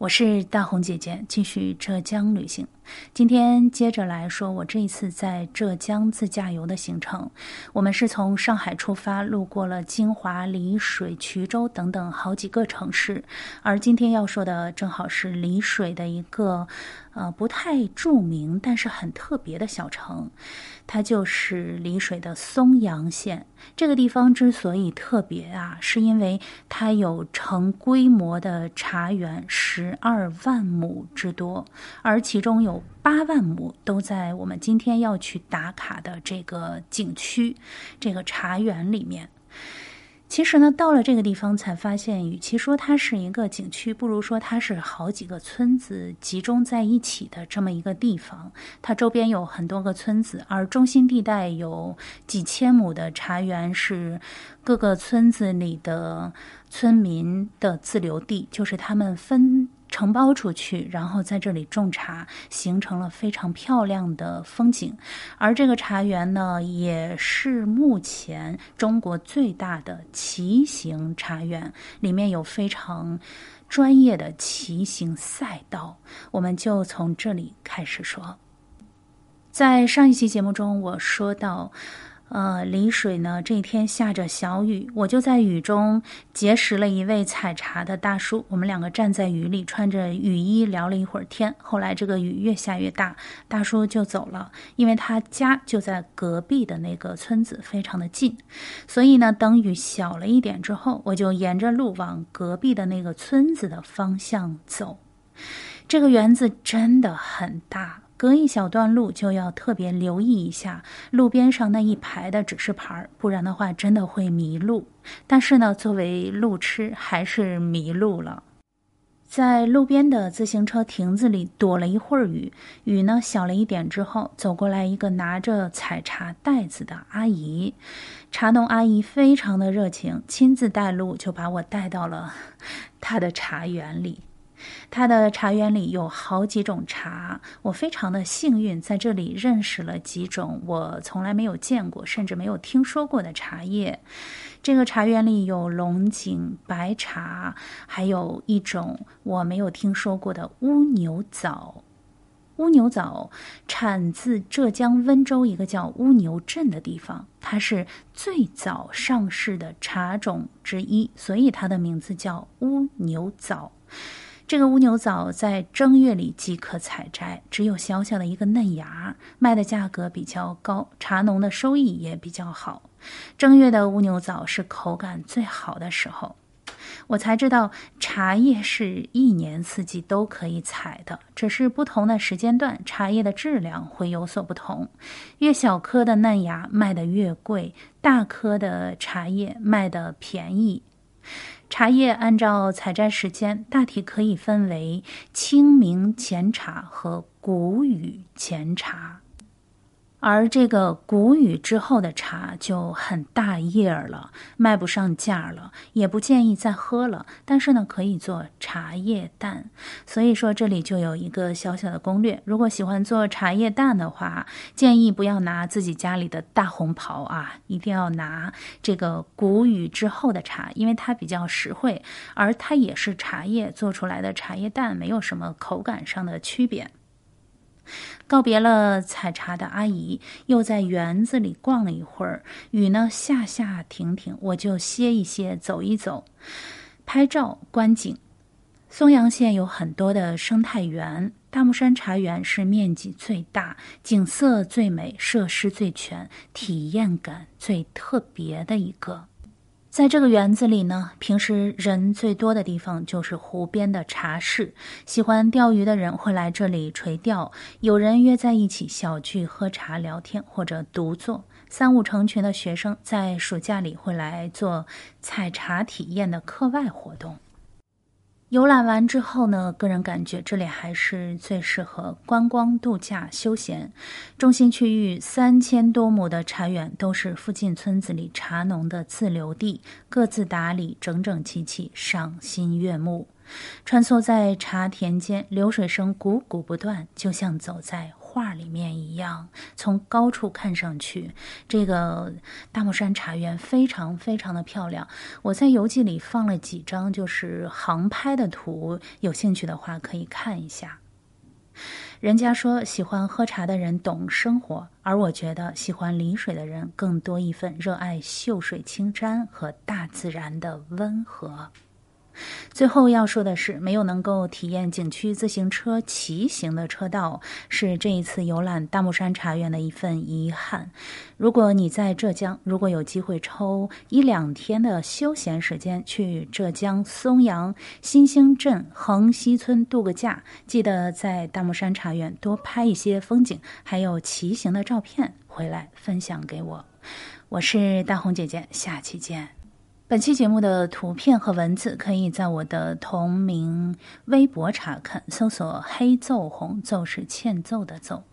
我是大红姐姐，继续浙江旅行。今天接着来说，我这一次在浙江自驾游的行程。我们是从上海出发，路过了金华、丽水、衢州等等好几个城市。而今天要说的，正好是丽水的一个呃不太著名，但是很特别的小城。它就是丽水的松阳县。这个地方之所以特别啊，是因为它有成规模的茶园十二万亩之多，而其中有八万亩都在我们今天要去打卡的这个景区、这个茶园里面。其实呢，到了这个地方才发现，与其说它是一个景区，不如说它是好几个村子集中在一起的这么一个地方。它周边有很多个村子，而中心地带有几千亩的茶园，是各个村子里的村民的自留地，就是他们分。承包出去，然后在这里种茶，形成了非常漂亮的风景。而这个茶园呢，也是目前中国最大的骑行茶园，里面有非常专业的骑行赛道。我们就从这里开始说。在上一期节目中，我说到。呃，丽水呢，这天下着小雨，我就在雨中结识了一位采茶的大叔。我们两个站在雨里，穿着雨衣聊了一会儿天。后来这个雨越下越大，大叔就走了，因为他家就在隔壁的那个村子，非常的近。所以呢，等雨小了一点之后，我就沿着路往隔壁的那个村子的方向走。这个园子真的很大。隔一小段路就要特别留意一下路边上那一排的指示牌，不然的话真的会迷路。但是呢，作为路痴还是迷路了。在路边的自行车亭子里躲了一会儿雨，雨呢小了一点之后，走过来一个拿着采茶袋子的阿姨，茶农阿姨非常的热情，亲自带路就把我带到了她的茶园里。他的茶园里有好几种茶，我非常的幸运，在这里认识了几种我从来没有见过，甚至没有听说过的茶叶。这个茶园里有龙井白茶，还有一种我没有听说过的乌牛枣。乌牛枣产自浙江温州一个叫乌牛镇的地方，它是最早上市的茶种之一，所以它的名字叫乌牛枣。这个乌牛枣在正月里即可采摘，只有小小的一个嫩芽，卖的价格比较高，茶农的收益也比较好。正月的乌牛枣是口感最好的时候，我才知道茶叶是一年四季都可以采的，只是不同的时间段，茶叶的质量会有所不同。越小颗的嫩芽卖的越贵，大颗的茶叶卖的便宜。茶叶按照采摘时间，大体可以分为清明前茶和谷雨前茶。而这个谷雨之后的茶就很大叶儿了，卖不上价了，也不建议再喝了。但是呢，可以做茶叶蛋。所以说这里就有一个小小的攻略：如果喜欢做茶叶蛋的话，建议不要拿自己家里的大红袍啊，一定要拿这个谷雨之后的茶，因为它比较实惠，而它也是茶叶做出来的茶叶蛋，没有什么口感上的区别。告别了采茶的阿姨，又在园子里逛了一会儿。雨呢下下停停，我就歇一歇，走一走，拍照观景。松阳县有很多的生态园，大木山茶园是面积最大、景色最美、设施最全、体验感最特别的一个。在这个园子里呢，平时人最多的地方就是湖边的茶室。喜欢钓鱼的人会来这里垂钓，有人约在一起小聚喝茶聊天，或者独坐。三五成群的学生在暑假里会来做采茶体验的课外活动。游览完之后呢，个人感觉这里还是最适合观光度假休闲。中心区域三千多亩的茶园都是附近村子里茶农的自留地，各自打理整整齐齐，赏心悦目。穿梭在茶田间，流水声汩汩不断，就像走在。画里面一样。从高处看上去，这个大木山茶园非常非常的漂亮。我在游记里放了几张就是航拍的图，有兴趣的话可以看一下。人家说喜欢喝茶的人懂生活，而我觉得喜欢临水的人更多一份热爱秀水青山和大自然的温和。最后要说的是，没有能够体验景区自行车骑行的车道，是这一次游览大木山茶园的一份遗憾。如果你在浙江，如果有机会抽一两天的休闲时间去浙江松阳新兴镇横溪村度个假，记得在大木山茶园多拍一些风景，还有骑行的照片回来分享给我。我是大红姐姐，下期见。本期节目的图片和文字可以在我的同名微博查看，搜索“黑奏红”，奏是欠揍的奏。